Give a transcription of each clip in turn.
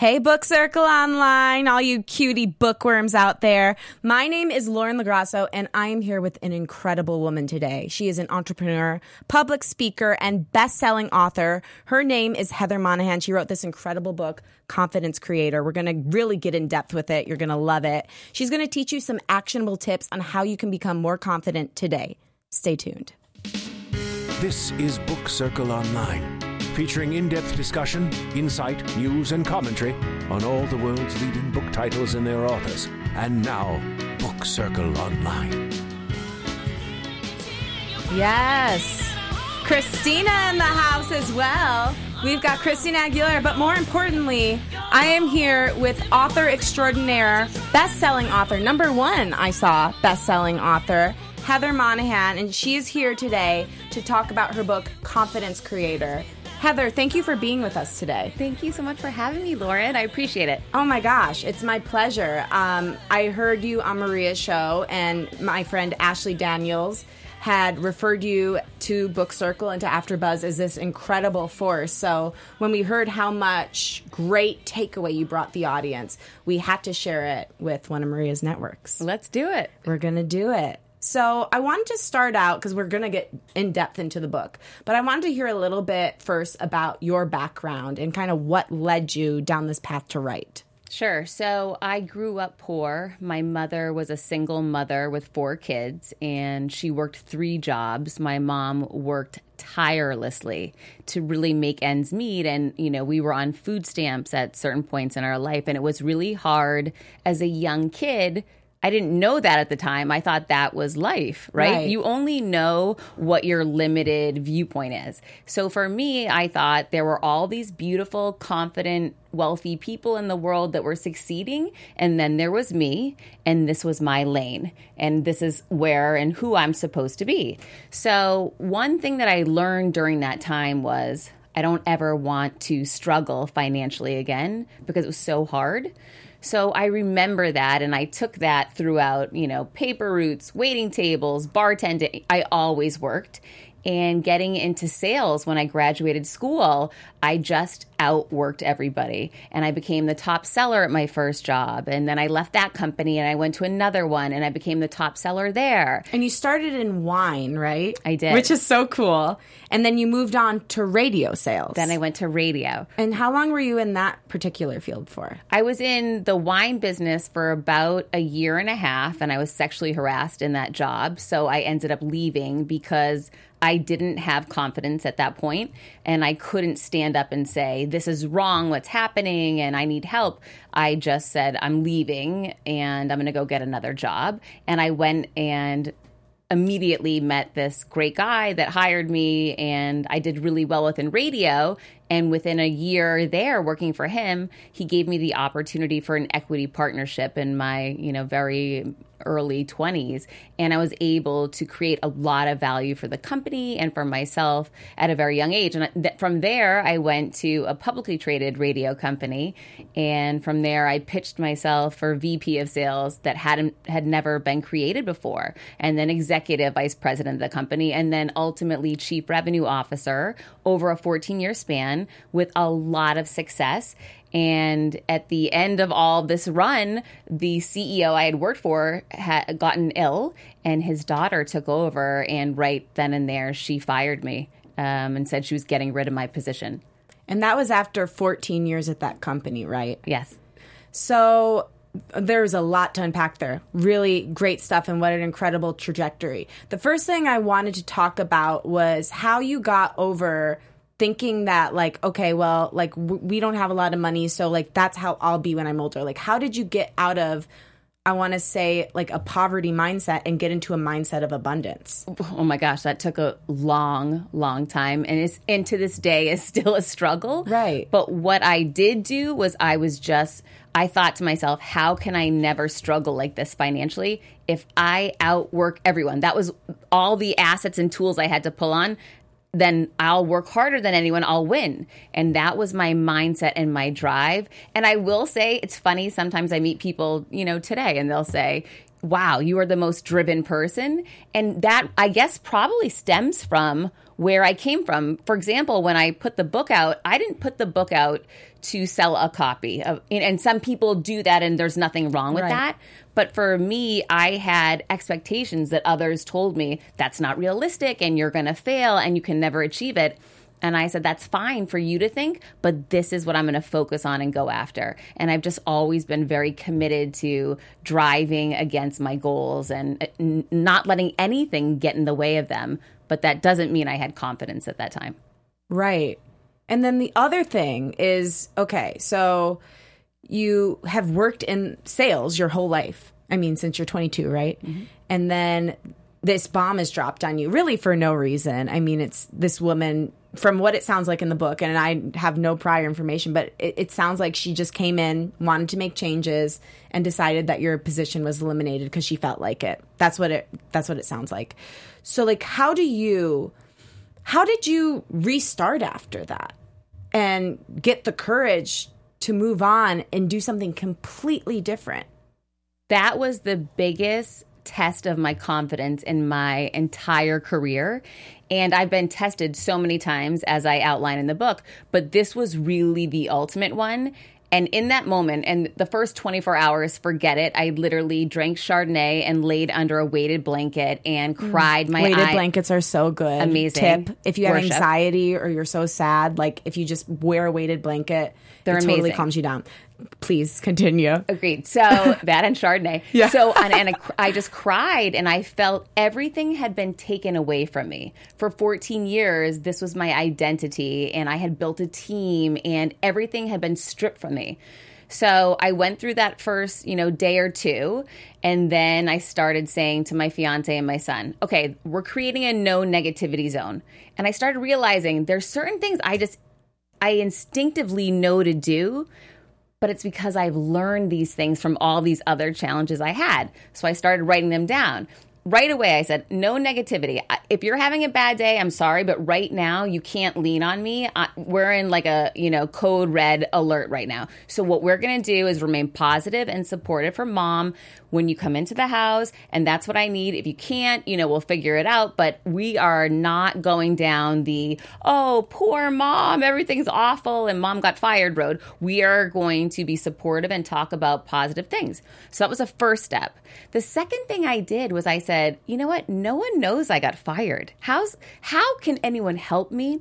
Hey, Book Circle Online, all you cutie bookworms out there. My name is Lauren Lagrasso, and I am here with an incredible woman today. She is an entrepreneur, public speaker, and best selling author. Her name is Heather Monahan. She wrote this incredible book, Confidence Creator. We're going to really get in depth with it. You're going to love it. She's going to teach you some actionable tips on how you can become more confident today. Stay tuned. This is Book Circle Online featuring in depth discussion, insight, news, and commentary on all the world's leading book titles and their authors. And now, Book Circle Online. Yes. Christina in the house as well. We've got Christina Aguilera, but more importantly, I am here with author extraordinaire, best-selling author, number one I saw, best-selling author, Heather Monahan, and she is here today to talk about her book, Confidence Creator. Heather, thank you for being with us today. Thank you so much for having me, Lauren. I appreciate it. Oh my gosh, it's my pleasure. Um, I heard you on Maria's show, and my friend Ashley Daniels had referred you to Book Circle and to AfterBuzz as this incredible force. So when we heard how much great takeaway you brought the audience, we had to share it with one of Maria's networks. Let's do it. We're gonna do it. So I wanted to start out because we're going to get in depth into the book, but I wanted to hear a little bit first about your background and kind of what led you down this path to write. Sure. So I grew up poor. My mother was a single mother with four kids, and she worked three jobs. My mom worked tirelessly to really make ends meet. And, you know, we were on food stamps at certain points in our life, and it was really hard as a young kid I didn't know that at the time. I thought that was life, right? right? You only know what your limited viewpoint is. So for me, I thought there were all these beautiful, confident, wealthy people in the world that were succeeding. And then there was me, and this was my lane. And this is where and who I'm supposed to be. So one thing that I learned during that time was I don't ever want to struggle financially again because it was so hard. So I remember that and I took that throughout, you know, paper routes, waiting tables, bartending. I always worked and getting into sales when I graduated school, I just outworked everybody. And I became the top seller at my first job. And then I left that company and I went to another one and I became the top seller there. And you started in wine, right? I did. Which is so cool. And then you moved on to radio sales. Then I went to radio. And how long were you in that particular field for? I was in the wine business for about a year and a half and I was sexually harassed in that job. So I ended up leaving because I didn't have confidence at that point and I couldn't stand up and say, This is wrong, what's happening, and I need help. I just said, I'm leaving and I'm going to go get another job. And I went and immediately met this great guy that hired me and I did really well within radio and within a year there working for him he gave me the opportunity for an equity partnership in my you know very early 20s and I was able to create a lot of value for the company and for myself at a very young age. And th- from there I went to a publicly traded radio company and from there I pitched myself for VP of sales that hadn't had never been created before and then executive vice president of the company and then ultimately chief revenue officer over a 14 year span with a lot of success and at the end of all this run, the CEO I had worked for had gotten ill, and his daughter took over. And right then and there, she fired me um, and said she was getting rid of my position. And that was after 14 years at that company, right? Yes. So there's a lot to unpack there. Really great stuff, and what an incredible trajectory. The first thing I wanted to talk about was how you got over thinking that like okay well like w- we don't have a lot of money so like that's how I'll be when I'm older like how did you get out of I want to say like a poverty mindset and get into a mindset of abundance. Oh my gosh, that took a long, long time, and it's and to this day is still a struggle. Right. But what I did do was I was just I thought to myself, how can I never struggle like this financially if I outwork everyone? That was all the assets and tools I had to pull on then I'll work harder than anyone, I'll win. And that was my mindset and my drive. And I will say, it's funny, sometimes I meet people, you know, today and they'll say, wow, you are the most driven person. And that, I guess, probably stems from where I came from. For example, when I put the book out, I didn't put the book out to sell a copy of, and some people do that and there's nothing wrong with Right. that. But for me, I had expectations that others told me that's not realistic and you're going to fail and you can never achieve it. And I said, that's fine for you to think, but this is what I'm going to focus on and go after. And I've just always been very committed to driving against my goals and uh, not letting anything get in the way of them. But that doesn't mean I had confidence at that time. Right. And then the other thing is okay, so you have worked in sales your whole life. I mean, since you're 22, right? Mm-hmm. And then this bomb is dropped on you really for no reason. I mean, it's this woman, from what it sounds like in the book, and I have no prior information, but it, it sounds like she just came in, wanted to make changes, and decided that your position was eliminated because she felt like it. That's what it. That's what it sounds like. So, like, how do you? How did you restart after that and get the courage to move on and do something completely different? that was the biggest test of my confidence in my entire career. And I've been tested so many times, as I outline in the book, but this was really the ultimate one. And in that moment, and the first 24 hours, forget it. I literally drank Chardonnay and laid under a weighted blanket and mm. cried my Weighted eye- blankets are so good. Amazing. Tip: If you have Worship. anxiety or you're so sad, like if you just wear a weighted blanket, They're it totally calms you down. Please continue. Agreed. So that and Chardonnay. Yeah. So and, I just cried, and I felt everything had been taken away from me. For 14 years, this was my identity, and I had built a team, and everything had been stripped from me. So I went through that first, you know, day or two, and then I started saying to my fiance and my son, "Okay, we're creating a no negativity zone." And I started realizing there's certain things I just I instinctively know to do, but it's because I've learned these things from all these other challenges I had. So I started writing them down. Right away, I said, no negativity. If you're having a bad day, I'm sorry, but right now you can't lean on me. We're in like a, you know, code red alert right now. So what we're going to do is remain positive and supportive for mom when you come into the house. And that's what I need. If you can't, you know, we'll figure it out. But we are not going down the, oh, poor mom, everything's awful and mom got fired road. We are going to be supportive and talk about positive things. So that was the first step. The second thing I did was I said, you know what? No one knows I got fired. How's, how can anyone help me?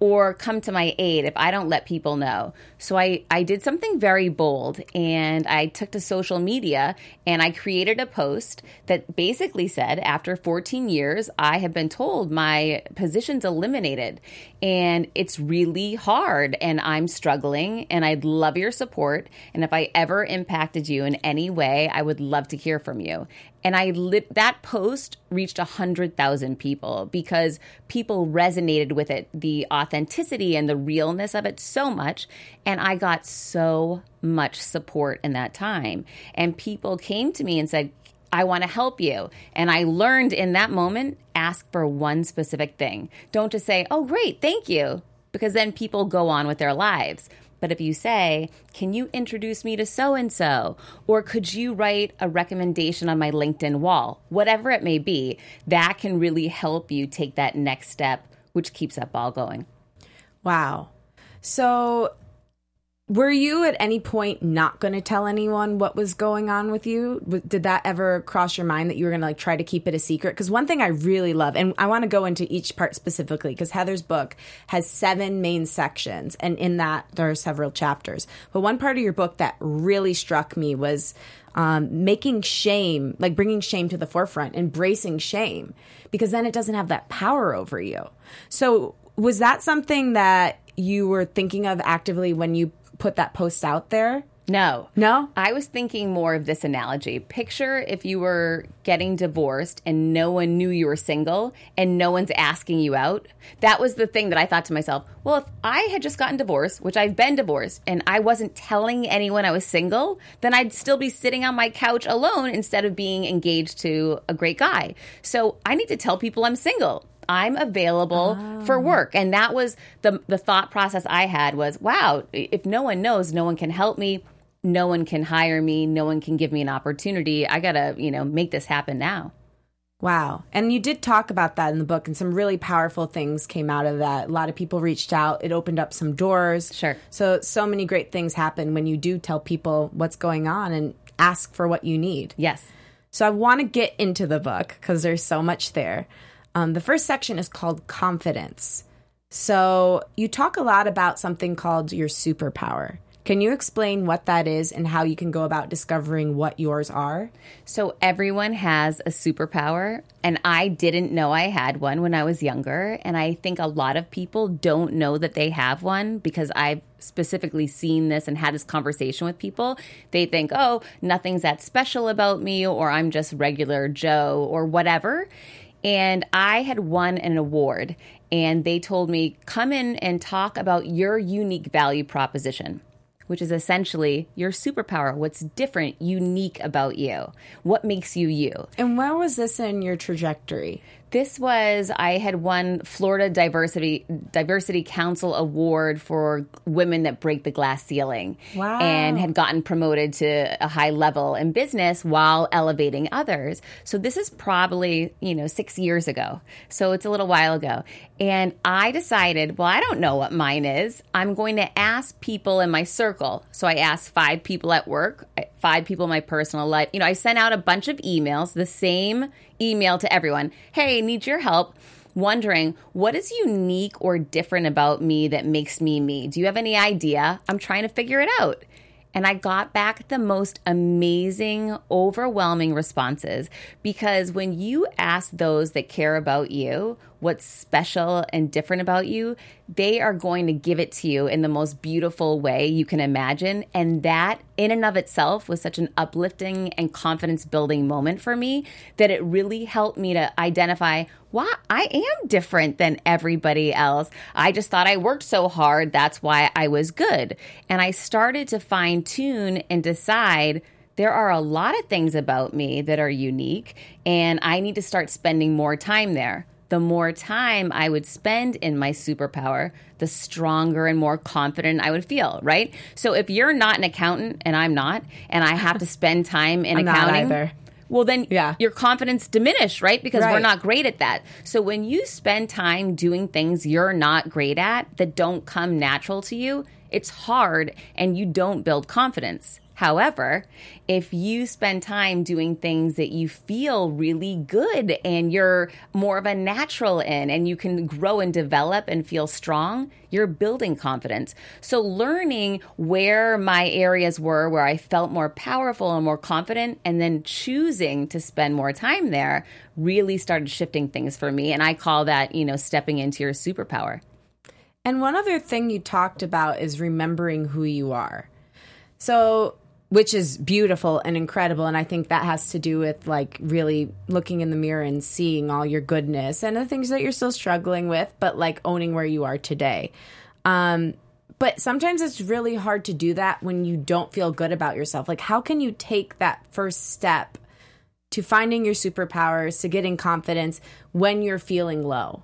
Or come to my aid if I don't let people know. So I, I did something very bold and I took to social media and I created a post that basically said, after 14 years, I have been told my position's eliminated and it's really hard and I'm struggling and I'd love your support. And if I ever impacted you in any way, I would love to hear from you. And I lit that post reached a 100,000 people because people resonated with it, the authenticity and the realness of it so much. And I got so much support in that time. And people came to me and said, I want to help you. And I learned in that moment ask for one specific thing. Don't just say, oh, great, thank you, because then people go on with their lives. But if you say, Can you introduce me to so and so? Or could you write a recommendation on my LinkedIn wall? Whatever it may be, that can really help you take that next step, which keeps that ball going. Wow. So, were you at any point not going to tell anyone what was going on with you? Did that ever cross your mind that you were going to like try to keep it a secret? Because one thing I really love, and I want to go into each part specifically, because Heather's book has seven main sections, and in that there are several chapters. But one part of your book that really struck me was um, making shame, like bringing shame to the forefront, embracing shame, because then it doesn't have that power over you. So, was that something that you were thinking of actively when you put that post out there? No. No? I was thinking more of this analogy. Picture if you were getting divorced and no one knew you were single and no one's asking you out. That was the thing that I thought to myself, well, if I had just gotten divorced, which I've been divorced, and I wasn't telling anyone I was single, then I'd still be sitting on my couch alone instead of being engaged to a great guy. So I need to tell people I'm single. I'm available for ah. work. And that was the the thought process I had was, wow, if no one knows, no one can help me, no one can hire me, no one can give me an opportunity. I got to, you know, make this happen now. Wow. And you did talk about that in the book, and some really powerful things came out of that. A lot of people reached out, it opened up some doors. Sure. So, so many great things happen when you do tell people what's going on and ask for what you need. Yes. So, I want to get into the book because there's so much there. Um, the first section is called Confidence. So, you talk a lot about something called your superpower. Can you explain what that is and how you can go about discovering what yours are? So, everyone has a superpower, and I didn't know I had one when I was younger. And I think a lot of people don't know that they have one because I've specifically seen this and had this conversation with people. They think, oh, nothing's that special about me, or I'm just regular Joe, or whatever. And I had won an award, and they told me, come in and talk about your unique value proposition which is essentially your superpower, what's different, unique about you, what makes you you. And where was this in your trajectory? This was I had won Florida Diversity Diversity Council Award for women that break the glass ceiling. Wow. And had gotten promoted to a high level in business while elevating others. So this is probably, you know, 6 years ago. So it's a little while ago. And I decided, well, I don't know what mine is. I'm going to ask people in my circle. So I asked 5 people at work, 5 people in my personal life. You know, I sent out a bunch of emails, the same email to everyone Hey, need your help. Wondering what is unique or different about me that makes me me? Do you have any idea? I'm trying to figure it out. And I got back the most amazing, overwhelming responses because when you ask those that care about you what's special and different about you, they are going to give it to you in the most beautiful way you can imagine. And that, in and of itself, was such an uplifting and confidence building moment for me that it really helped me to identify why I am different than everybody else. I just thought I worked so hard. That's why I was good. And I started to fine tune and decide there are a lot of things about me that are unique, and I need to start spending more time there the more time I would spend in my superpower, the stronger and more confident I would feel, right? So if you're not an accountant and I'm not, and I have to spend time in accounting, well then yeah. your confidence diminish, right? Because right. we're not great at that. So when you spend time doing things you're not great at that don't come natural to you, it's hard and you don't build confidence. However, if you spend time doing things that you feel really good and you're more of a natural in and you can grow and develop and feel strong, you're building confidence. So, learning where my areas were where I felt more powerful and more confident, and then choosing to spend more time there really started shifting things for me. And I call that, you know, stepping into your superpower. And one other thing you talked about is remembering who you are. So, which is beautiful and incredible. And i think that has to do with like really looking in the mirror and seeing all your goodness and the things that you're still struggling with but like owning where you are today. Um, but sometimes it's really hard to do that when you don't feel good about yourself. Like how can you take that first step to finding your superpowers to getting confidence when you're feeling low?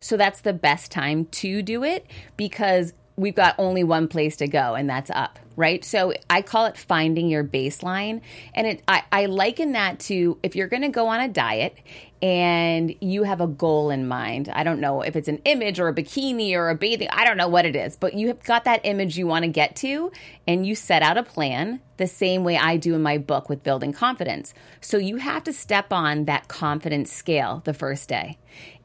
So that's the best time to do it because we've got only one place to go and that's up right? So I call it finding your baseline. And it, I, I liken that to if you're going to go on a diet and you have a goal in mind. I don't know if it's an image or a bikini or a bathing, I don't know what it is, but you have got that image you want to get to and you set out a plan the same way I do in my book with building confidence. So you have to step on that confidence scale the first day.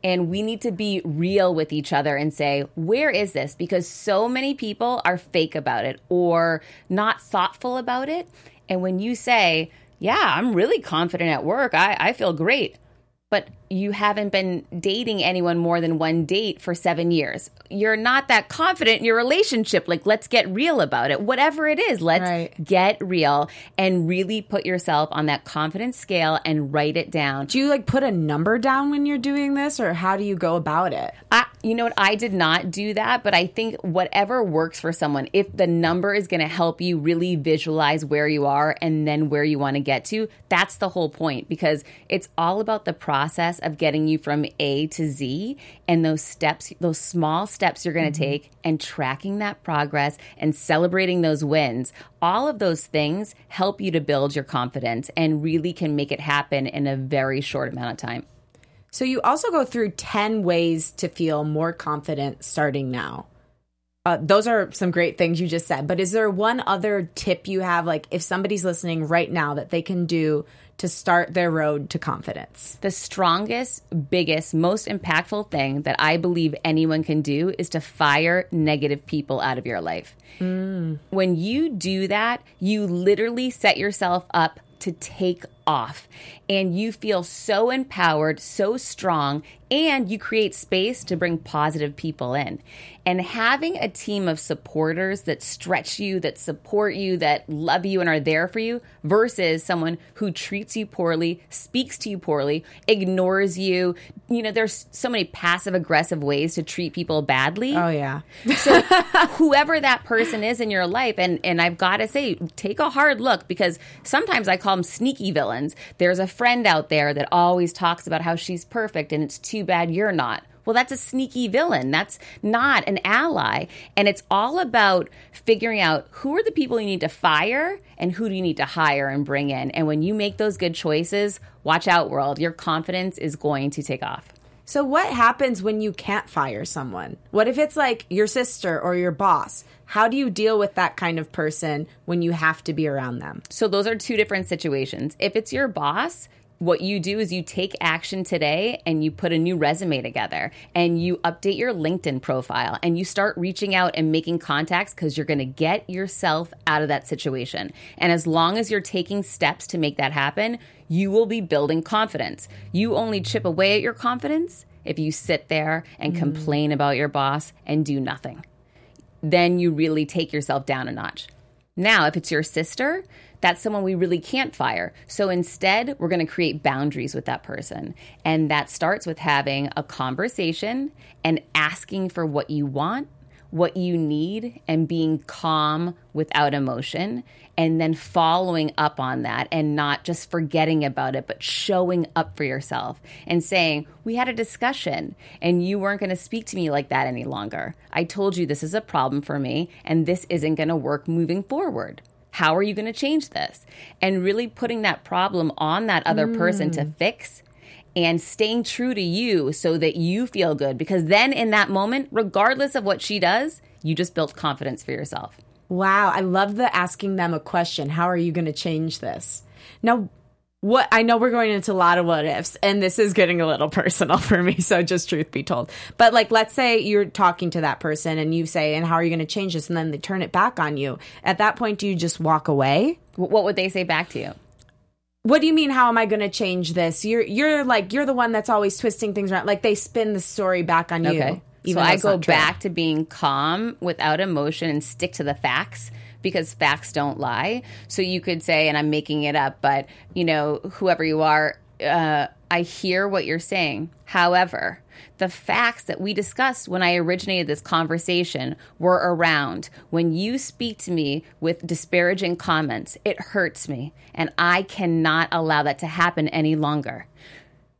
And we need to be real with each other and say, where is this? Because so many people are fake about it or not thoughtful about it. And when you say, yeah, I'm really confident at work, I, I feel great but you haven't been dating anyone more than one date for seven years. You're not that confident in your relationship. Like, let's get real about it. Whatever it is, let's right. get real and really put yourself on that confidence scale and write it down. Do you like put a number down when you're doing this, or how do you go about it? I, you know what? I did not do that, but I think whatever works for someone, if the number is going to help you really visualize where you are and then where you want to get to, that's the whole point because it's all about the process of getting you from A to Z. And those steps, those small steps you're going to Mm-hmm. take and tracking that progress and celebrating those wins, all of those things help you to build your confidence and really can make it happen in a very short amount of time. So you also go through 10 ways to feel more confident starting now. Uh, those are some great things you just said. But is there one other tip you have, like if somebody's listening right now, that they can do to start their road to confidence? The strongest, biggest, most impactful thing that I believe anyone can do is to fire negative people out of your life. Mm. When you do that, you literally set yourself up to take off and you feel so empowered, so strong, and you create space to bring positive people in. And having a team of supporters that stretch you, that support you, that love you and are there for you versus someone who treats you poorly, speaks to you poorly, ignores you. You know, there's so many passive aggressive ways to treat people badly Oh, yeah. so whoever that person is in your life and and I've got to say take a hard look because sometimes I call them sneaky villains there's a friend out there that always talks about how she's perfect and it's too bad you're not well that's a sneaky villain that's not an ally and it's all about figuring out who are the people you need to fire and who do you need to hire and bring in and when you make those good choices watch out world your confidence is going to take off So, what happens when you can't fire someone? What if it's like your sister or your boss? How do you deal with that kind of person when you have to be around them? So those are two different situations. If it's your boss, what you do is you take action today and you put a new resume together and you update your LinkedIn profile and you start reaching out and making contacts because you're going to get yourself out of that situation. And as long as you're taking steps to make that happen, you will be building confidence. You only chip away at your confidence if you sit there and mm. complain about your boss and do nothing then you really take yourself down a notch. Now, if it's your sister, that's someone we really can't fire. So instead, we're going to create boundaries with that person. And that starts with having a conversation and asking for what you want, what you need, and being calm without emotion. And then following up on that and not just forgetting about it, but showing up for yourself and saying, We had a discussion and you weren't going to speak to me like that any longer. I told you this is a problem for me and this isn't going to work moving forward. How are you going to change this? And really putting that problem on that other person to mm. fix and staying true to you so that you feel good. Because then in that moment, regardless of what she does, you just built confidence for yourself. Wow, I love the asking them a question. How are you going to change this? Now, what I know we're going into a lot of what ifs, and this is getting a little personal for me. So, just truth be told, but like, let's say you're talking to that person and you say, "And how are you going to change this?" And then they turn it back on you. At that point, do you just walk away? What would they say back to you? What do you mean? How am I going to change this? You're you're like you're the one that's always twisting things around. Like they spin the story back on you. Okay. even so I go back to being calm without emotion and stick to the facts because facts don't lie. So you could say, and I'm making it up, but you know, whoever you are, uh, I hear what you're saying. However, the facts that we discussed when I originated this conversation were around when you speak to me with disparaging comments, it hurts me, and I cannot allow that to happen any longer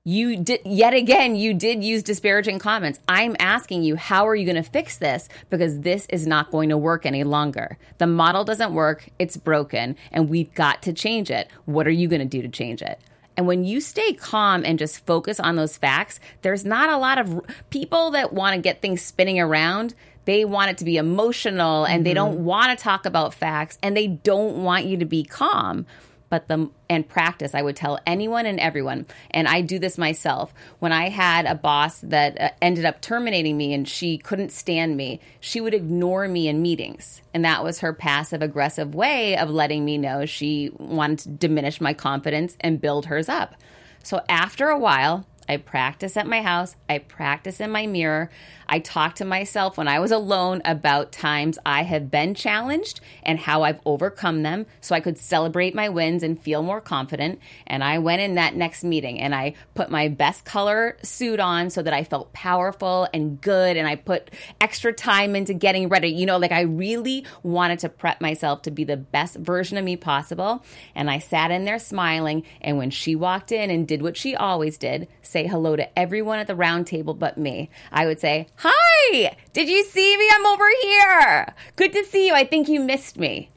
you did yet again you did use disparaging comments. I'm asking you how are you going to fix this? Because this is not going to work any longer. The model doesn't work it's broken and we've got to change it. What are you going to do to change it? And when you stay calm and just focus on those facts there's not a lot of people that want to get things spinning around. They want it to be emotional and they mm-hmm. don't want to talk about facts and they don't want you to be calm but the and practice i would tell anyone and everyone and i do this myself when i had a boss that uh, ended up terminating me and she couldn't stand me she would ignore me in meetings and that was her passive aggressive way of letting me know she wanted to diminish my confidence and build hers up so after a while I practice at my house. I practice in my mirror. I talk to myself when I was alone about times I have been challenged and how I've overcome them so I could celebrate my wins and feel more confident. And I went in that next meeting and I put my best color suit on so that I felt powerful and good. And I put extra time into getting ready. You know, like I really wanted to prep myself to be the best version of me possible. And I sat in there smiling. And when she walked in and did what she always did, say hello to everyone at the round table but me. I would say, Hi, did you see me? I'm over here. Good to see you. I think you missed me.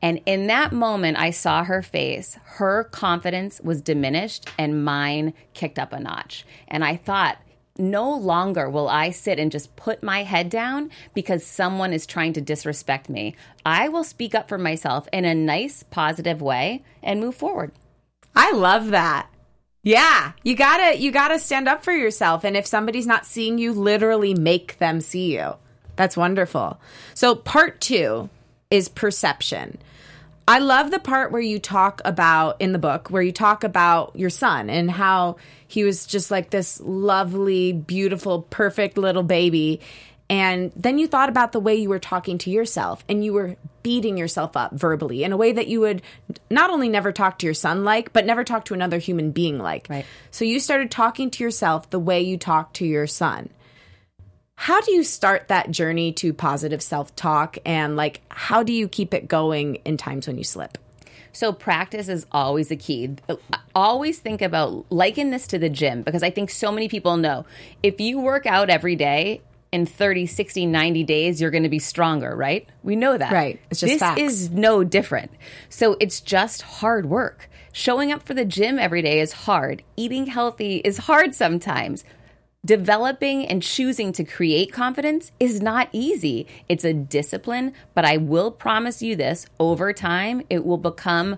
And in that moment, I saw her face. Her confidence was diminished and mine kicked up a notch. And I thought, no longer will I sit and just put my head down because someone is trying to disrespect me. I will speak up for myself in a nice, positive way and move forward. I love that. Yeah, you gotta you gotta stand up for yourself, and if somebody's not seeing you, literally make them see you. That's wonderful. So part two is perception. I love the part where you talk about in the book where you talk about your son and how he was just like this lovely, beautiful, perfect little baby. And then you thought about the way you were talking to yourself and you were beating yourself up verbally in a way that you would not only never talk to your son like, but never talk to another human being like. Right. So you started talking to yourself the way you talk to your son. How do you start that journey to positive self talk and like how do you keep it going in times when you slip? So practice is always the key. Always think about liken this to the gym because I think so many people know if you work out every day in 30, 60, 90 days you're going to be stronger, right? We know that. Right. It's just This facts. is no different. So it's just hard work. Showing up for the gym every day is hard. Eating healthy is hard sometimes. Developing and choosing to create confidence is not easy. It's a discipline, but I will promise you this over time, it will become.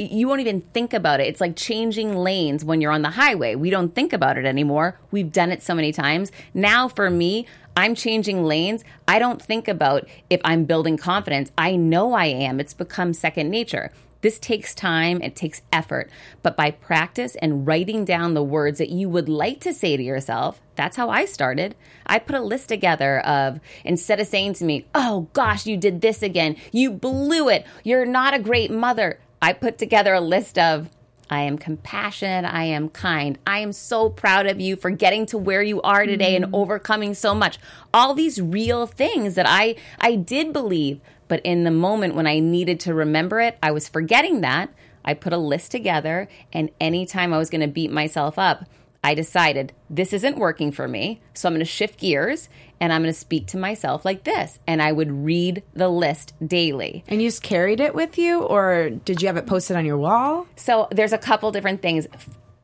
You won't even think about it. It's like changing lanes when you're on the highway. We don't think about it anymore. We've done it so many times. Now, for me, I'm changing lanes. I don't think about if I'm building confidence. I know I am. It's become second nature. This takes time, it takes effort, but by practice and writing down the words that you would like to say to yourself, that's how I started. I put a list together of instead of saying to me, oh gosh, you did this again, you blew it, you're not a great mother, I put together a list of, I am compassionate. I am kind. I am so proud of you for getting to where you are today and mm-hmm. overcoming so much. All these real things that I I did believe, but in the moment when I needed to remember it, I was forgetting that. I put a list together and anytime I was going to beat myself up, I decided this isn't working for me. So I'm going to shift gears and I'm going to speak to myself like this. And I would read the list daily. And you just carried it with you, or did you have it posted on your wall? So there's a couple different things.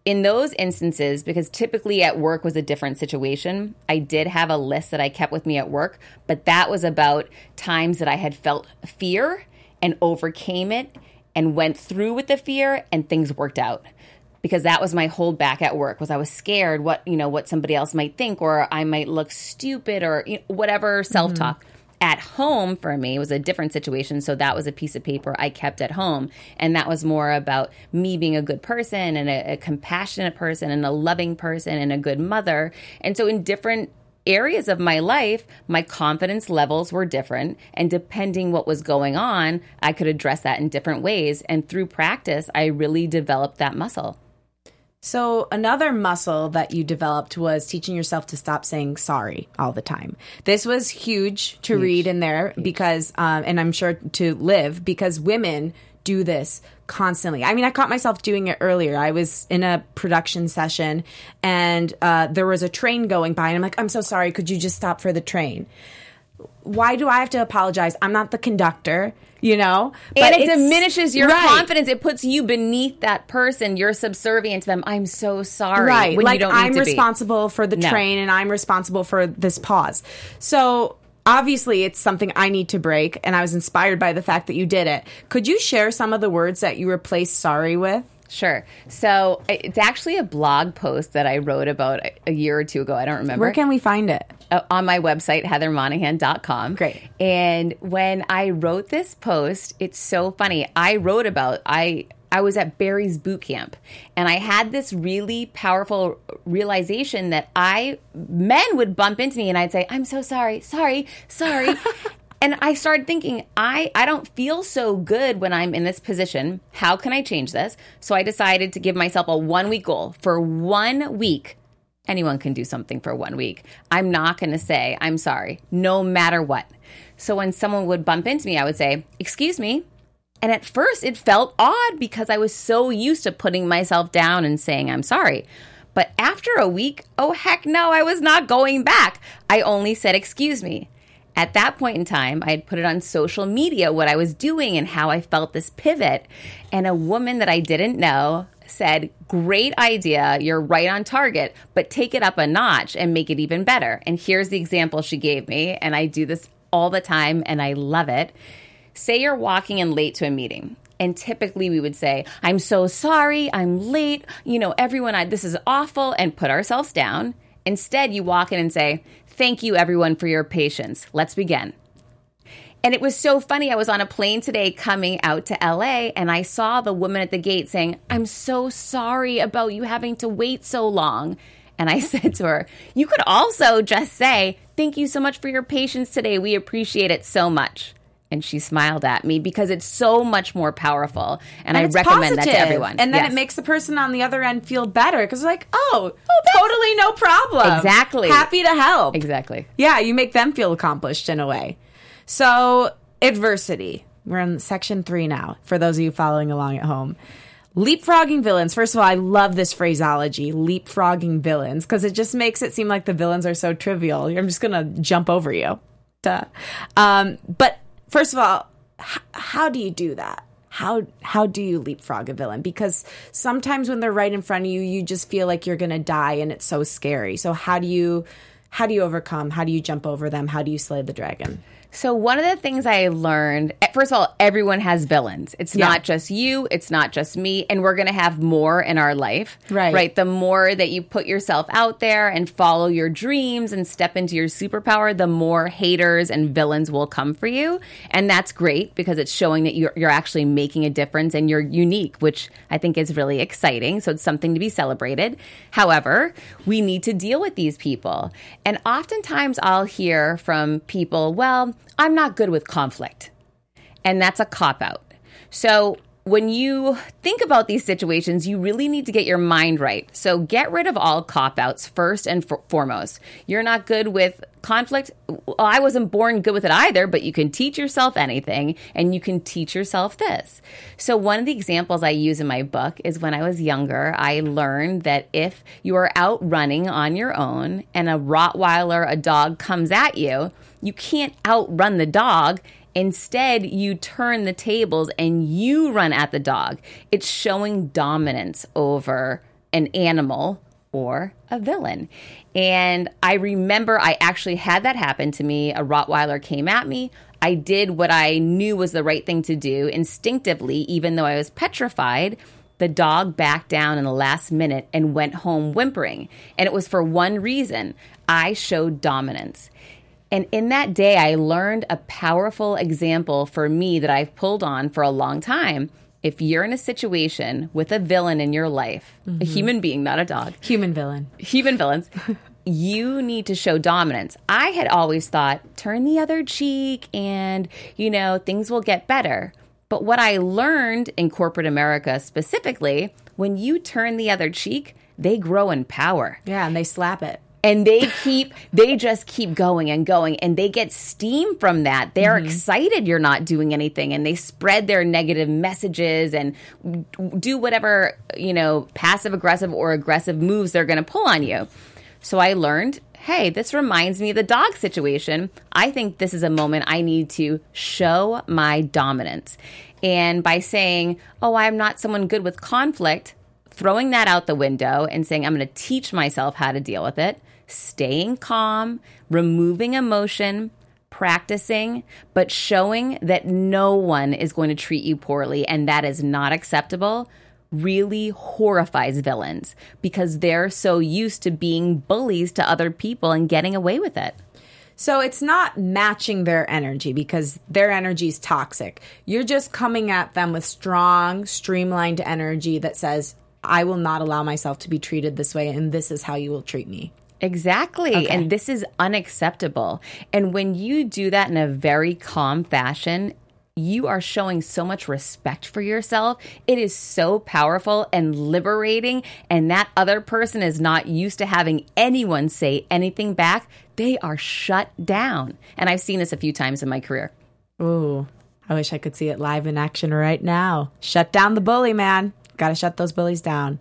In those instances, because typically at work was a different situation, I did have a list that I kept with me at work, but that was about times that I had felt fear and overcame it and went through with the fear and things worked out. Because that was my holdback at work was I was scared what you know what somebody else might think or I might look stupid or you know, whatever self talk mm-hmm. at home for me was a different situation. So that was a piece of paper i kept at home. And that was more about me being a good person and a, a compassionate person and a loving person and a good mother. And so in different areas of my life my confidence levels were different. And depending what was going on i could address that in different ways. And through practice i really developed that muscle So, another muscle that you developed was teaching yourself to stop saying sorry all the time. This was huge to read in there because, um, and I'm sure to live because women do this constantly. I mean, I caught myself doing it earlier. I was in a production session and uh, there was a train going by, and I'm like, I'm so sorry. Could you just stop for the train? Why do I have to apologize? I'm not the conductor, you know? and it diminishes your Right. confidence. It puts you beneath that person. You're subservient to them. I'm so sorry. right When like you don't i'm to be. responsible for the No. train and i'm responsible for this pause so obviously it's something i need to break and i was inspired by the fact that you did it could you share some of the words that you replaced sorry with Sure. So it's actually a blog post that I wrote about a- year or two ago. I don't remember. where can we find it uh, on my website, heathermonahan.com. Great. And when I wrote this post, it's so funny. I wrote about, I, I was at Barry's boot camp and I had this really powerful realization that I, men would bump into me and I'd say, I'm so sorry, sorry, sorry. and I started thinking, I, I don't feel so good when I'm in this position. How can I change this? So I decided to give myself a one week goal. For one week, anyone can do something for one week. I'm not going to say, I'm sorry, no matter what. So when someone would bump into me, I would say, Excuse me. And at first, it felt odd because I was so used to putting myself down and saying, I'm sorry. But after a week, oh heck no, I was not going back. I only said, excuse me. At that point in time, I had put it on social media what I was doing and how I felt this pivot. And a woman that I didn't know said, Great idea. You're right on target, but take it up a notch and make it even better. And here's the example she gave me. And I do this all the time and I love it. Say you're walking in late to a meeting. And typically we would say, I'm so sorry, I'm late, you know, everyone, I, this is awful, and put ourselves down. Instead, you walk in and say, Thank you, everyone, for your patience. Let's begin. And it was so funny. I was on a plane today coming out to LA and I saw the woman at the gate saying, I'm so sorry about you having to wait so long. And I said to her, You could also just say, Thank you so much for your patience today. We appreciate it so much. And she smiled at me because it's so much more powerful. And, And I recommend that to everyone. And then Yes. it makes the person on the other end feel better because like, oh, totally no problem. Exactly. Happy to help. Exactly. Yeah, you make them feel accomplished in a way. So, adversity. We're in section three now, for those of you following along at home. Leapfrogging villains. First of all, I love this phraseology, leapfrogging villains, because it just makes it seem like the villains are so trivial. I'm just going to jump over you. Um, but first of all, h- how do you do that? How how do you leapfrog a villain? Because sometimes when they're right in front of you, you just feel like you're going to die, and it's so scary. So how do you how do you overcome? How do you jump over them? How do you slay the dragon? So one of the things I learned, eh, first of all, everyone has villains. It's Yeah. not just you, it's not just me, and we're going to have more in our life. Right. Right. The more that you put yourself out there and follow your dreams and step into your superpower, the more haters and villains will come for you. And that's great because it's showing that you're, you're actually making a difference and you're unique, which I think is really exciting. So it's something to be celebrated. However, we need to deal with these people. And oftentimes I'll hear from people, well, I'm not good with conflict. And that's a cop out. So when you think about these situations, you really need to get your mind right. So get rid of all cop outs first and for- foremost. You're not good with conflict. Well, I wasn't born good with it either, but you can teach yourself anything and you can teach yourself this. So one of the examples I use in my book is when I was younger, I learned that if you are out running on your own and a Rottweiler, a dog comes at you, you can't outrun the dog. Instead, you turn the tables and you run at the dog. It's showing dominance over an animal or a villain. And I remember I actually had that happen to me. A Rottweiler came at me. I did what I knew was the right thing to do instinctively, even though I was petrified. The dog backed down in the last minute and went home whimpering. And it was for one reason I showed dominance. And in that day, I learned a powerful example for me that I've pulled on for a long time. If you're in a situation with a villain in your life, a mm-hmm. human being, not a dog, Human villain. human villains, you need to show dominance. I had always thought, turn the other cheek and, you know, things will get better. But what I learned in corporate America specifically, when you turn the other cheek, they grow in power Yeah, and they slap it. And they keep they just keep going and going and they get steam from that. They're mm-hmm. excited you're not doing anything and they spread their negative messages and do whatever you know passive aggressive or aggressive moves they're going to pull on you. So i learned hey this reminds me of the dog situation. I think this is a moment i need to show my dominance. And by saying oh i'm not someone good with conflict throwing that out the window and saying, I'm going to teach myself how to deal with it, staying calm, removing emotion, practicing, but showing that no one is going to treat you poorly and that is not acceptable really horrifies villains because they're so used to being bullies to other people and getting away with it. So it's not matching their energy because their energy is toxic. You're just coming at them with strong, streamlined energy that says, I will not allow myself to be treated this way, and this is how you will treat me. Exactly. And this is unacceptable. And when you do that in a very calm fashion, you are showing so much respect for yourself. It is so powerful and liberating. And that other person is not used to having anyone say anything back. They are shut down. And I've seen this a few times in my career. Ooh, I wish I could see it live in action right now. Shut down the bully, man. Got to shut those bullies down.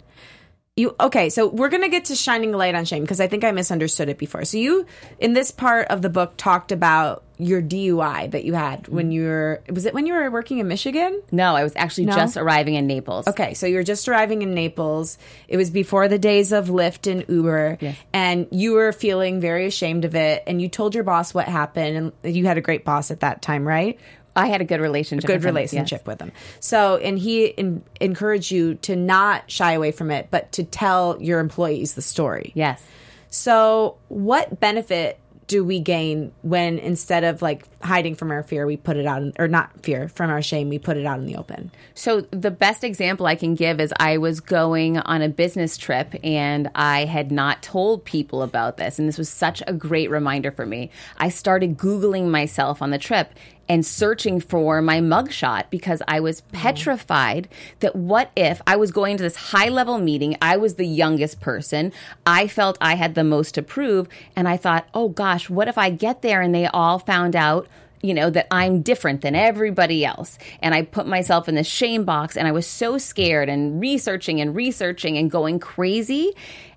You okay so we're gonna get to shining a light on shame because i think i misunderstood it before so you in this part of the book talked about your dui that you had when you were was it when you were working in michigan No, I was actually No? just arriving in Naples. okay so you were just arriving in naples it was before the days of lyft and uber Yes. and you were feeling very ashamed of it and you told your boss what happened and you had a great boss at that time right I had a good relationship. good with him, yes. relationship with him. So, and he in, encouraged you to not shy away from it, but to tell your employees the story. Yes. So, what benefit do we gain when instead of like hiding from our fear, we put it out, in, or not fear, from our shame, we put it out in the open? So the best example I can give is I was going on a business trip and I had not told people about this and this was such a great reminder for me. I started googling myself on the trip and searching for my mugshot because I was oh. petrified that what if I was going to this high level meeting, I was the youngest person, I felt I had the most to prove and I thought, "Oh gosh, what if I get there and they all found out you know, that I'm different than everybody else. And I put myself in this shame box and I was so scared and researching and researching and going crazy.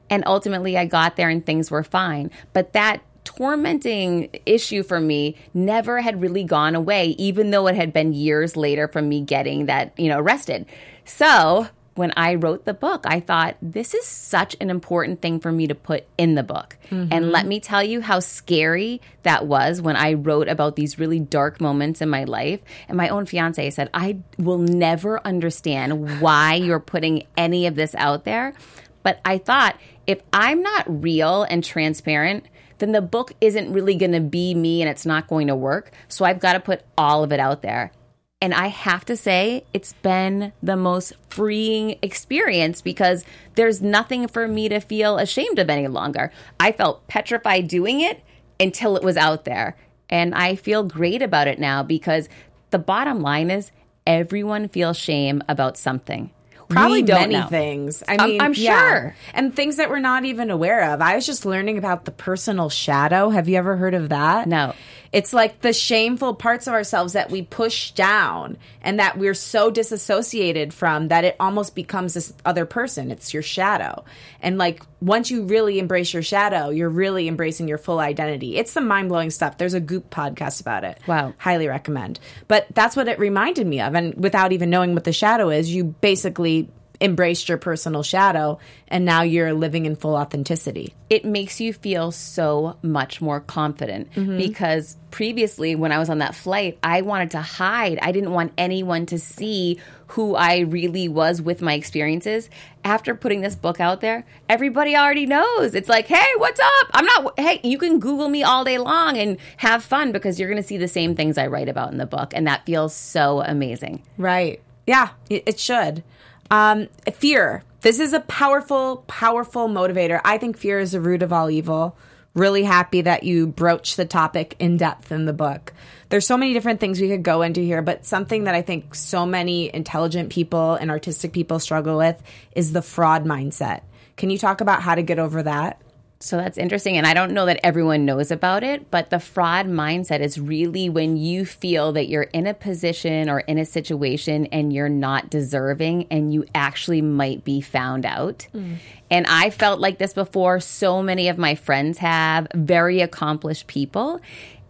And ultimately I got there and things were fine. But that tormenting issue for me never had really gone away, even though it had been years later from me getting that, you know, arrested. So when I wrote the book, I thought this is such an important thing for me to put in the book. And let me tell you how scary that was when I wrote about these really dark moments in my life. And my own fiance said, I will never understand why you're putting any of this out there. But I thought if I'm not real and transparent, then the book isn't really going to be me and it's not going to work. So I've got to put all of it out there. And I have to say, it's been the most freeing experience because there's nothing for me to feel ashamed of any longer. I felt petrified doing it until it was out there. And I feel great about it now because the bottom line is everyone feels shame about something. Probably don't many know. things. I I'm- mean, I'm yeah. sure. And things that we're not even aware of. I was just learning about the personal shadow. Have you ever heard of that? No. It's like the shameful parts of ourselves that we push down and that we're so disassociated from that it almost becomes this other person. It's your shadow. And like once you really embrace your shadow, you're really embracing your full identity. It's some mind blowing stuff. There's a Goop podcast about it. Wow. Highly recommend. But that's what it reminded me of. And without even knowing what the shadow is, you basically embraced your personal shadow and now you're living in full authenticity. it makes you feel so much more confident mm-hmm. because previously when I was on that flight, I wanted to hide. I didn't want anyone to see who I really was with my experiences. After putting this book out there, everybody already knows. It's like, "Hey, what's up? I'm not hey, you can google me all day long and have fun because you're going to see the same things I write about in the book and that feels so amazing." Right. Yeah, it, it should. Um, fear. This is a powerful, powerful motivator. I think fear is the root of all evil. Really happy that you broach the topic in depth in the book. There's so many different things we could go into here, but something that I think so many intelligent people and artistic people struggle with is the fraud mindset. Can you talk about how to get over that? So that's interesting. And I don't know that everyone knows about it, but the fraud mindset is really when you feel that you're in a position or in a situation and you're not deserving and you actually might be found out. Mm. And I felt like this before. So many of my friends have very accomplished people.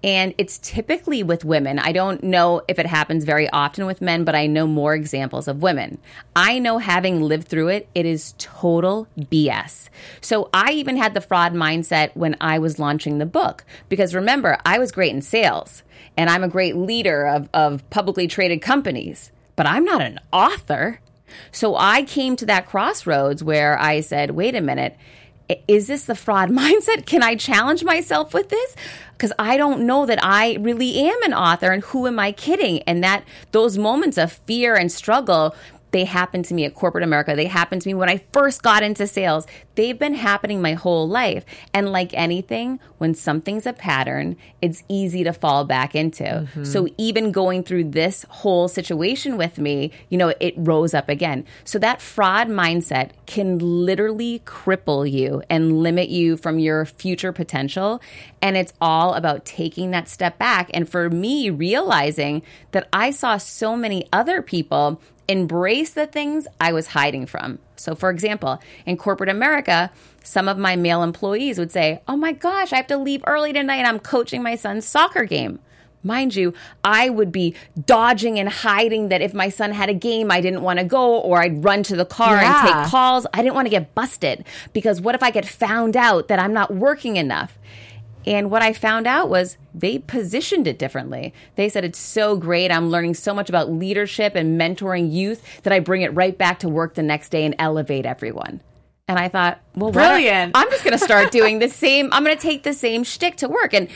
And it's typically with women. I don't know if it happens very often with men, but I know more examples of women. I know having lived through it, it is total BS. So I even had the fraud mindset when I was launching the book. Because remember, I was great in sales and I'm a great leader of, of publicly traded companies, but I'm not an author. So I came to that crossroads where I said, wait a minute, is this the fraud mindset? Can I challenge myself with this? Because I don't know that I really am an author and who am I kidding? And that those moments of fear and struggle, they happened to me at corporate America. They happened to me when I first got into sales. They've been happening my whole life. And like anything, when something's a pattern, it's easy to fall back into. Mm-hmm. So even going through this whole situation with me, you know, it rose up again. So that fraud mindset can literally cripple you and limit you from your future potential. And it's all about taking that step back. And for me, realizing that I saw so many other people embrace the things I was hiding from. So, for example, in corporate America, some of my male employees would say, Oh my gosh, I have to leave early tonight. I'm coaching my son's soccer game. Mind you, I would be dodging and hiding that if my son had a game I didn't want to go, or I'd run to the car Yeah. and take calls. I didn't want to get busted because what if I get found out that I'm not working enough? And what I found out was they positioned it differently. They said, It's so great. I'm learning so much about leadership and mentoring youth that I bring it right back to work the next day and elevate everyone. And I thought, well, Brilliant. I'm just going to start doing the same. I'm going to take the same shtick to work. And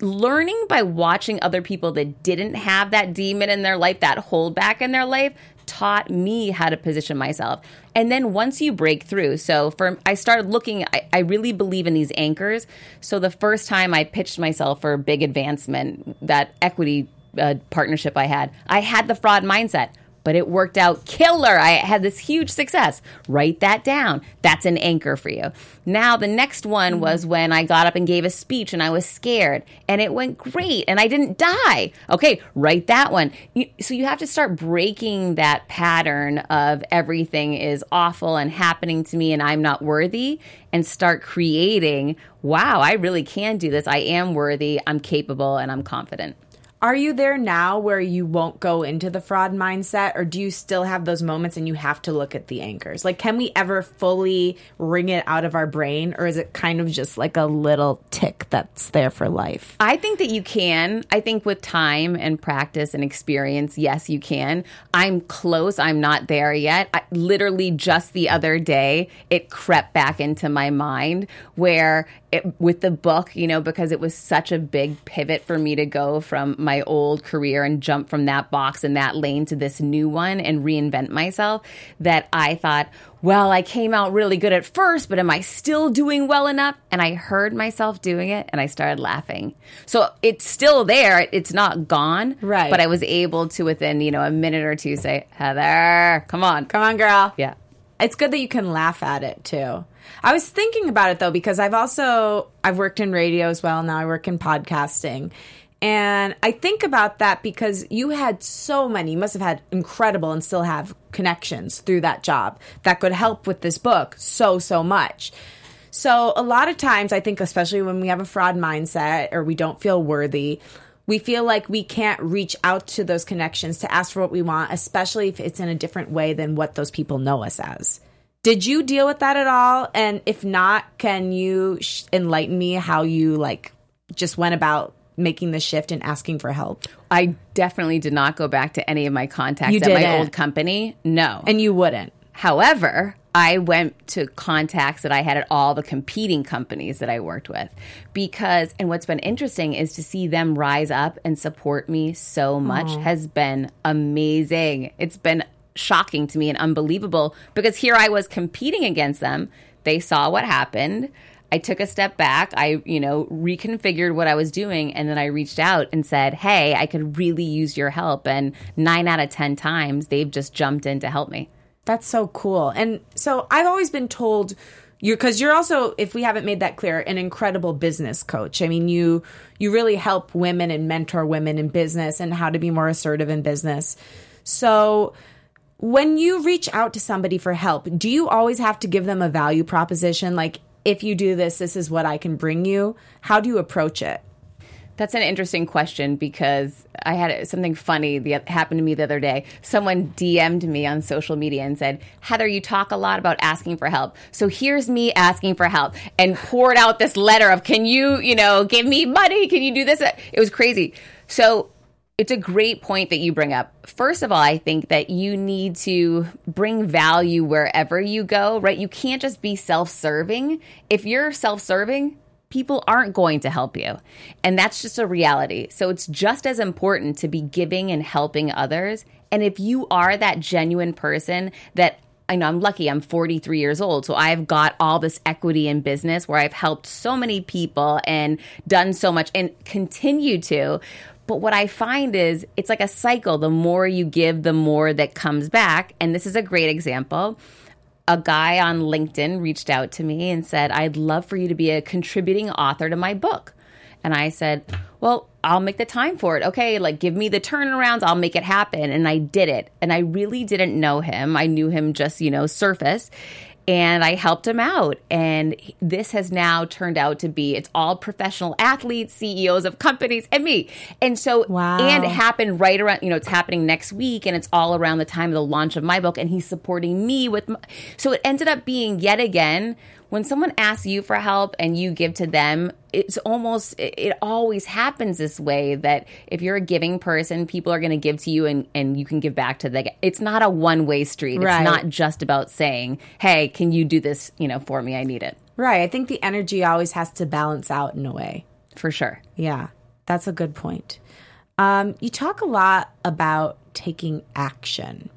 learning by watching other people that didn't have that demon in their life, that holdback in their life, taught me how to position myself. And then once you break through, so for I started looking, I, I really believe in these anchors. So the first time I pitched myself for a big advancement, that equity uh, partnership I had, I had the fraud mindset but it worked out killer. I had this huge success. Write that down. That's an anchor for you. Now, the next one was mm-hmm. when I got up and gave a speech and I was scared and it went great and I didn't die. Okay, write that one. You, so you have to start breaking that pattern of everything is awful and happening to me and I'm not worthy and start creating, wow, I really can do this. I am worthy, I'm capable, and I'm confident. Are you there now where you won't go into the fraud mindset, or do you still have those moments and you have to look at the anchors? Like, can we ever fully wring it out of our brain, or is it kind of just like a little tick that's there for life? I think that you can. I think with time and practice and experience, yes, you can. I'm close. I'm not there yet. I, literally, just the other day, it crept back into my mind where it, with the book, you know, because it was such a big pivot for me to go from my old career and jump from that box and that lane to this new one and reinvent myself that I thought, well, I came out really good at first, but am I still doing well enough? And I heard myself doing it and I started laughing. So it's still there. It's not gone. Right. But I was able to, within, you know, a minute or two say, Heather, come on. Come on, girl. Yeah. It's good that you can laugh at it too. I was thinking about it though because I've also I've worked in radio as well. Now I work in podcasting. And I think about that because you had so many, you must have had incredible and still have connections through that job that could help with this book so, so much. So, a lot of times, I think, especially when we have a fraud mindset or we don't feel worthy, we feel like we can't reach out to those connections to ask for what we want, especially if it's in a different way than what those people know us as. Did you deal with that at all? And if not, can you sh- enlighten me how you like just went about making the shift and asking for help? I definitely did not go back to any of my contacts You at my didn't? old company. No. And you wouldn't. However, I went to contacts that I had at all the competing companies that I worked with because, and what's been interesting is to see them rise up and support me so much has been amazing. It's been shocking to me and unbelievable because here I was competing against them. They saw what happened. I took a step back. I, you know, reconfigured what I was doing and then I reached out and said, "Hey, I could really use your help." And 9 out of 10 times they've just jumped in to help me. That's so cool. And so I've always been told you're because you're also, if we haven't made that clear, an incredible business coach. I mean, you you really help women and mentor women in business and how to be more assertive in business. So when you reach out to somebody for help, do you always have to give them a value proposition? Like, if you do this, this is what I can bring you. How do you approach it? That's an interesting question because I had something funny that happened to me the other day. Someone DM'd me on social media and said, Heather, you talk a lot about asking for help. So here's me asking for help and poured out this letter of, can you, you know, give me money? Can you do this? It was crazy. So it's a great point that you bring up. First of all, I think that you need to bring value wherever you go, right? You can't just be self serving. If you're self serving, people aren't going to help you. And that's just a reality. So it's just as important to be giving and helping others. And if you are that genuine person that I know I'm lucky, I'm 43 years old. So I've got all this equity in business where I've helped so many people and done so much and continue to. But what I find is it's like a cycle. The more you give, the more that comes back. And this is a great example a guy on LinkedIn reached out to me and said, I'd love for you to be a contributing author to my book. And I said, well, I'll make the time for it. Okay, like give me the turnarounds, I'll make it happen. And I did it. And I really didn't know him. I knew him just, you know, surface and I helped him out. And this has now turned out to be it's all professional athletes, CEOs of companies, and me. And so, Wow. and it happened right around, you know, it's happening next week, and it's all around the time of the launch of my book, and he's supporting me with. My, so it ended up being yet again when someone asks you for help and you give to them. It's almost, it always happens this way that if you're a giving person, people are going to give to you and, and you can give back to them. It's not a one way street. Right. It's not just about saying, "Hey, can you do this? You know, for me. I need it." Right. I think the energy always has to balance out in a way. For sure. Yeah, that's a good point. Um, you talk a lot about taking action.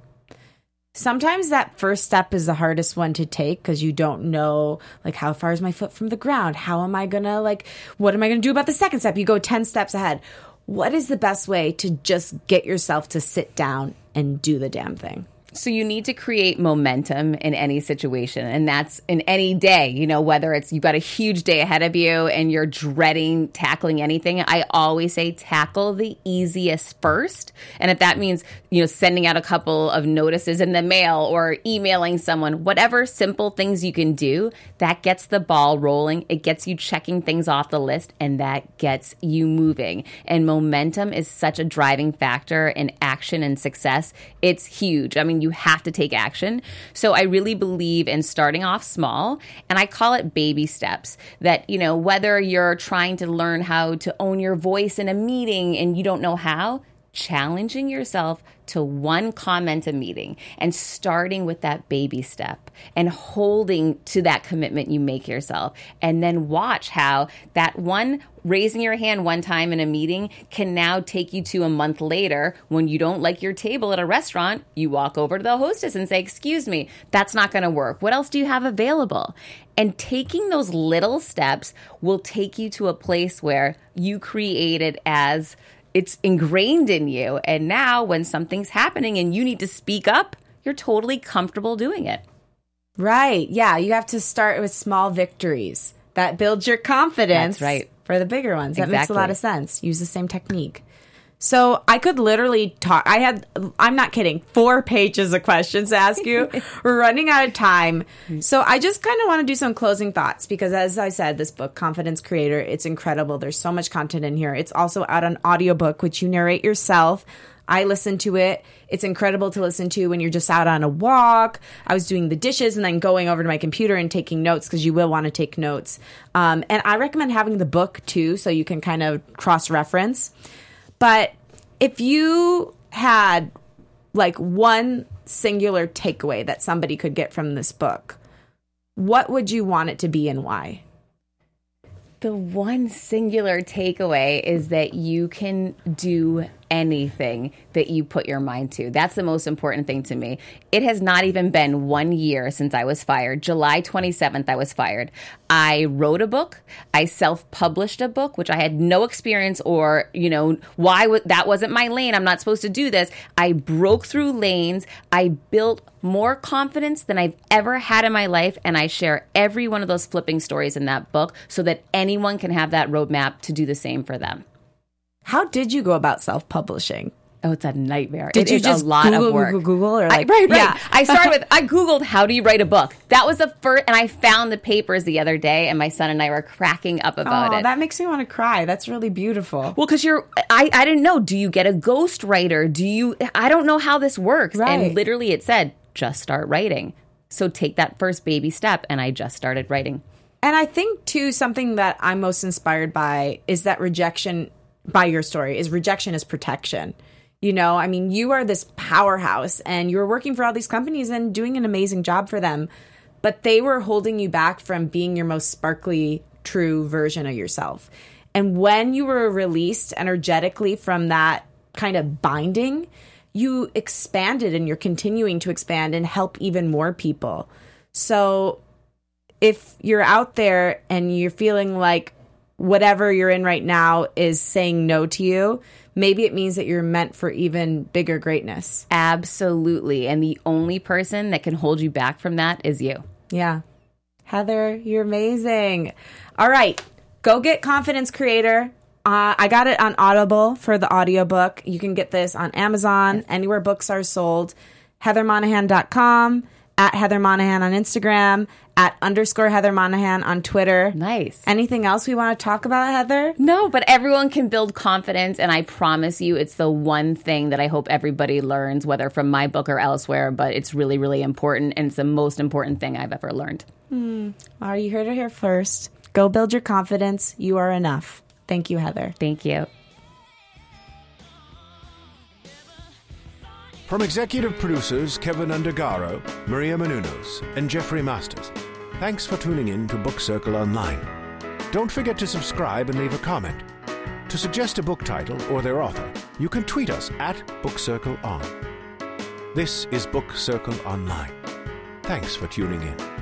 Sometimes that first step is the hardest one to take because you don't know, like, how far is my foot from the ground? How am I gonna, like, what am I gonna do about the second step? You go 10 steps ahead. What is the best way to just get yourself to sit down and do the damn thing? So you need to create momentum in any situation, and that's in any day. You know, whether it's you've got a huge day ahead of you and you're dreading tackling anything. I always say tackle the easiest first, and if that means you know sending out a couple of notices in the mail or emailing someone, whatever simple things you can do, that gets the ball rolling. It gets you checking things off the list, and that gets you moving. And momentum is such a driving factor in action and success. It's huge. I mean, you have to take action. So I really believe in starting off small, and I call it baby steps. That, you know, whether you're trying to learn how to own your voice in a meeting and you don't know how, challenging yourself to one comment a meeting and starting with that baby step and holding to that commitment you make yourself. And then watch how that one raising your hand one time in a meeting can now take you to a month later when you don't like your table at a restaurant you walk over to the hostess and say excuse me that's not going to work. What else do you have available? And taking those little steps will take you to a place where you create it as it's ingrained in you. And now when something's happening and you need to speak up, you're totally comfortable doing it. Right. Yeah. You have to start with small victories that builds your confidence That's right. for the bigger ones. That makes a lot of sense. Use the same technique. So I could literally talk. I had, I'm not kidding, four pages of questions to ask you. We're running out of time. So I just kind of want to do some closing thoughts because, as I said, this book, Confidence Creator, it's incredible. There's so much content in here. It's also out on audiobook, which you narrate yourself. I listen to it. It's incredible to listen to when you're just out on a walk. I was doing the dishes and then going over to my computer and taking notes because you will want to take notes. Um, and I recommend having the book too, so you can kind of cross reference. But if you had like one singular takeaway that somebody could get from this book, what would you want it to be and why? The one singular takeaway is that you can do anything that you put your mind to. That's the most important thing to me. It has not even been one year since I was fired. July 27th, I was fired. I wrote a book. I self published a book, which I had no experience or, you know, why w- that wasn't my lane. I'm not supposed to do this. I broke through lanes. I built more confidence than I've ever had in my life. And I share every one of those flipping stories in that book so that anyone can have that roadmap to do the same for them. How did you go about self publishing? Oh, it's a nightmare. Did It you is just a lot Google, of work. Google, Google, or I- right, right. Yeah. I started with I googled how do you write a book. That was the first, and I found the papers the other day, and my son and I were cracking up about Oh, it. that makes me want to cry. That's really beautiful. well, because you're, I, I didn't know. Do you get a ghost writer? Do you? I don't know how this works. Right. And literally, it said just start writing. So take that first baby step, and I just started writing. And I think too something that I'm most inspired by is that rejection by your story is rejection is protection. You know, I mean, you are this powerhouse and you're working for all these companies and doing an amazing job for them, but they were holding you back from being your most sparkly, true version of yourself. And when you were released energetically from that kind of binding, you expanded and you're continuing to expand and help even more people. So if you're out there and you're feeling like whatever you're in right now is saying no to you, maybe it means that you're meant for even bigger greatness. Absolutely. And the only person that can hold you back from that is you. Yeah. Heather, you're amazing. All right. Go get Confidence Creator. Uh, I got it on Audible for the audiobook. You can get this on Amazon, anywhere books are sold. HeatherMonahan.com, at Heather Monahan on Instagram, at underscore Heather Monahan on Twitter. Nice. Anything else we want to talk about, Heather? No, but everyone can build confidence. And I promise you, it's the one thing that I hope everybody learns, whether from my book or elsewhere. But it's really, really important. And it's the most important thing I've ever learned. Hmm. Are you heard it here first? Go build your confidence. You are enough. Thank you, Heather. Thank you. From executive producers Kevin Undergaro, Maria Menounos, and Jeffrey Masters, thanks for tuning in to Book Circle Online. Don't forget to subscribe and leave a comment. To suggest a book title or their author, you can tweet us at Book Circle On. This is Book Circle Online. Thanks for tuning in.